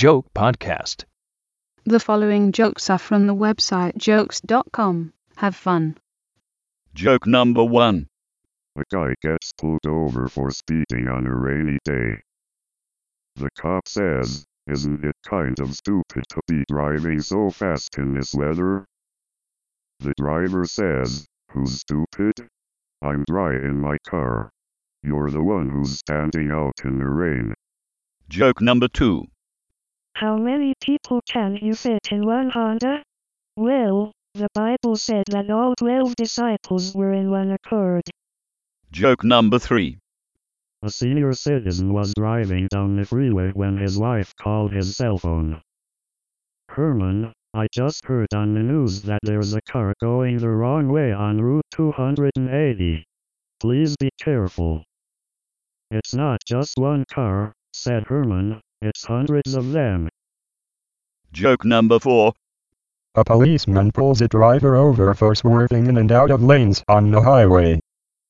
Joke Podcast. The following jokes are from the website jokes.com. Have fun. Joke number one. A guy gets pulled over for speeding on a rainy day. The cop says, Isn't it kind of stupid to be driving so fast in this weather? The driver says, Who's stupid? I'm dry in my car. You're the one who's standing out in the rain. Joke number two. How many people can you fit in one Honda? Well, the Bible said that all twelve disciples were in one accord. Joke number three. A senior citizen was driving down the freeway when his wife called his cell phone. Herman, I just heard on the news that there's a car going the wrong way on Route 280. Please be careful. It's not just one car, said Herman, it's hundreds of them. Joke number four. A policeman pulls a driver over for swerving in and out of lanes on the highway.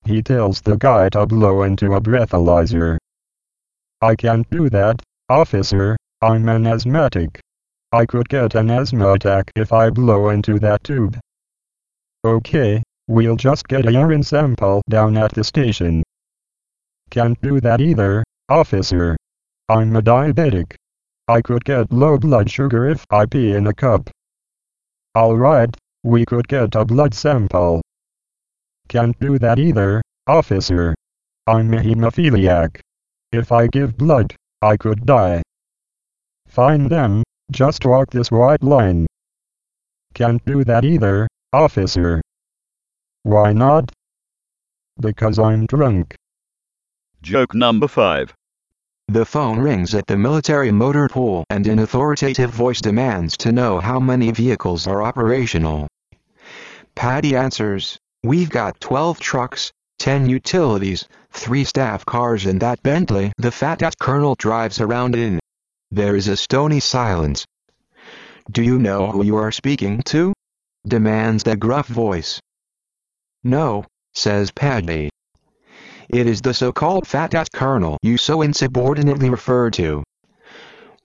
He tells the guy to blow into a breathalyzer. I can't do that, officer, I'm an asthmatic. I could get an asthma attack if I blow into that tube. Okay, we'll just get a urine sample down at the station. Can't do that either, officer. I'm a diabetic. I could get low blood sugar if I pee in a cup. Alright, we could get a blood sample. Can't do that either, officer. I'm a hemophiliac. If I give blood, I could die. Fine then, just walk this white line. Can't do that either, officer. Why not? Because I'm drunk. Joke number five. The phone rings at the military motor pool and an authoritative voice demands to know how many vehicles are operational. Paddy answers, We've got 12 trucks, 10 utilities, 3 staff cars and that Bentley the fat-ass colonel drives around in. There is a stony silence. Do you know who you are speaking to? demands the gruff voice. No, says Paddy. It is the so-called fat-ass colonel you so insubordinately refer to.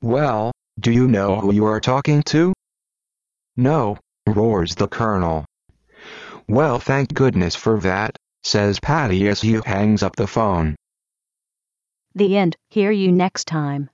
Well, do you know who you are talking to? No, roars the colonel. Well thank goodness for that, says Paddy as he hangs up the phone. The end. Hear you next time.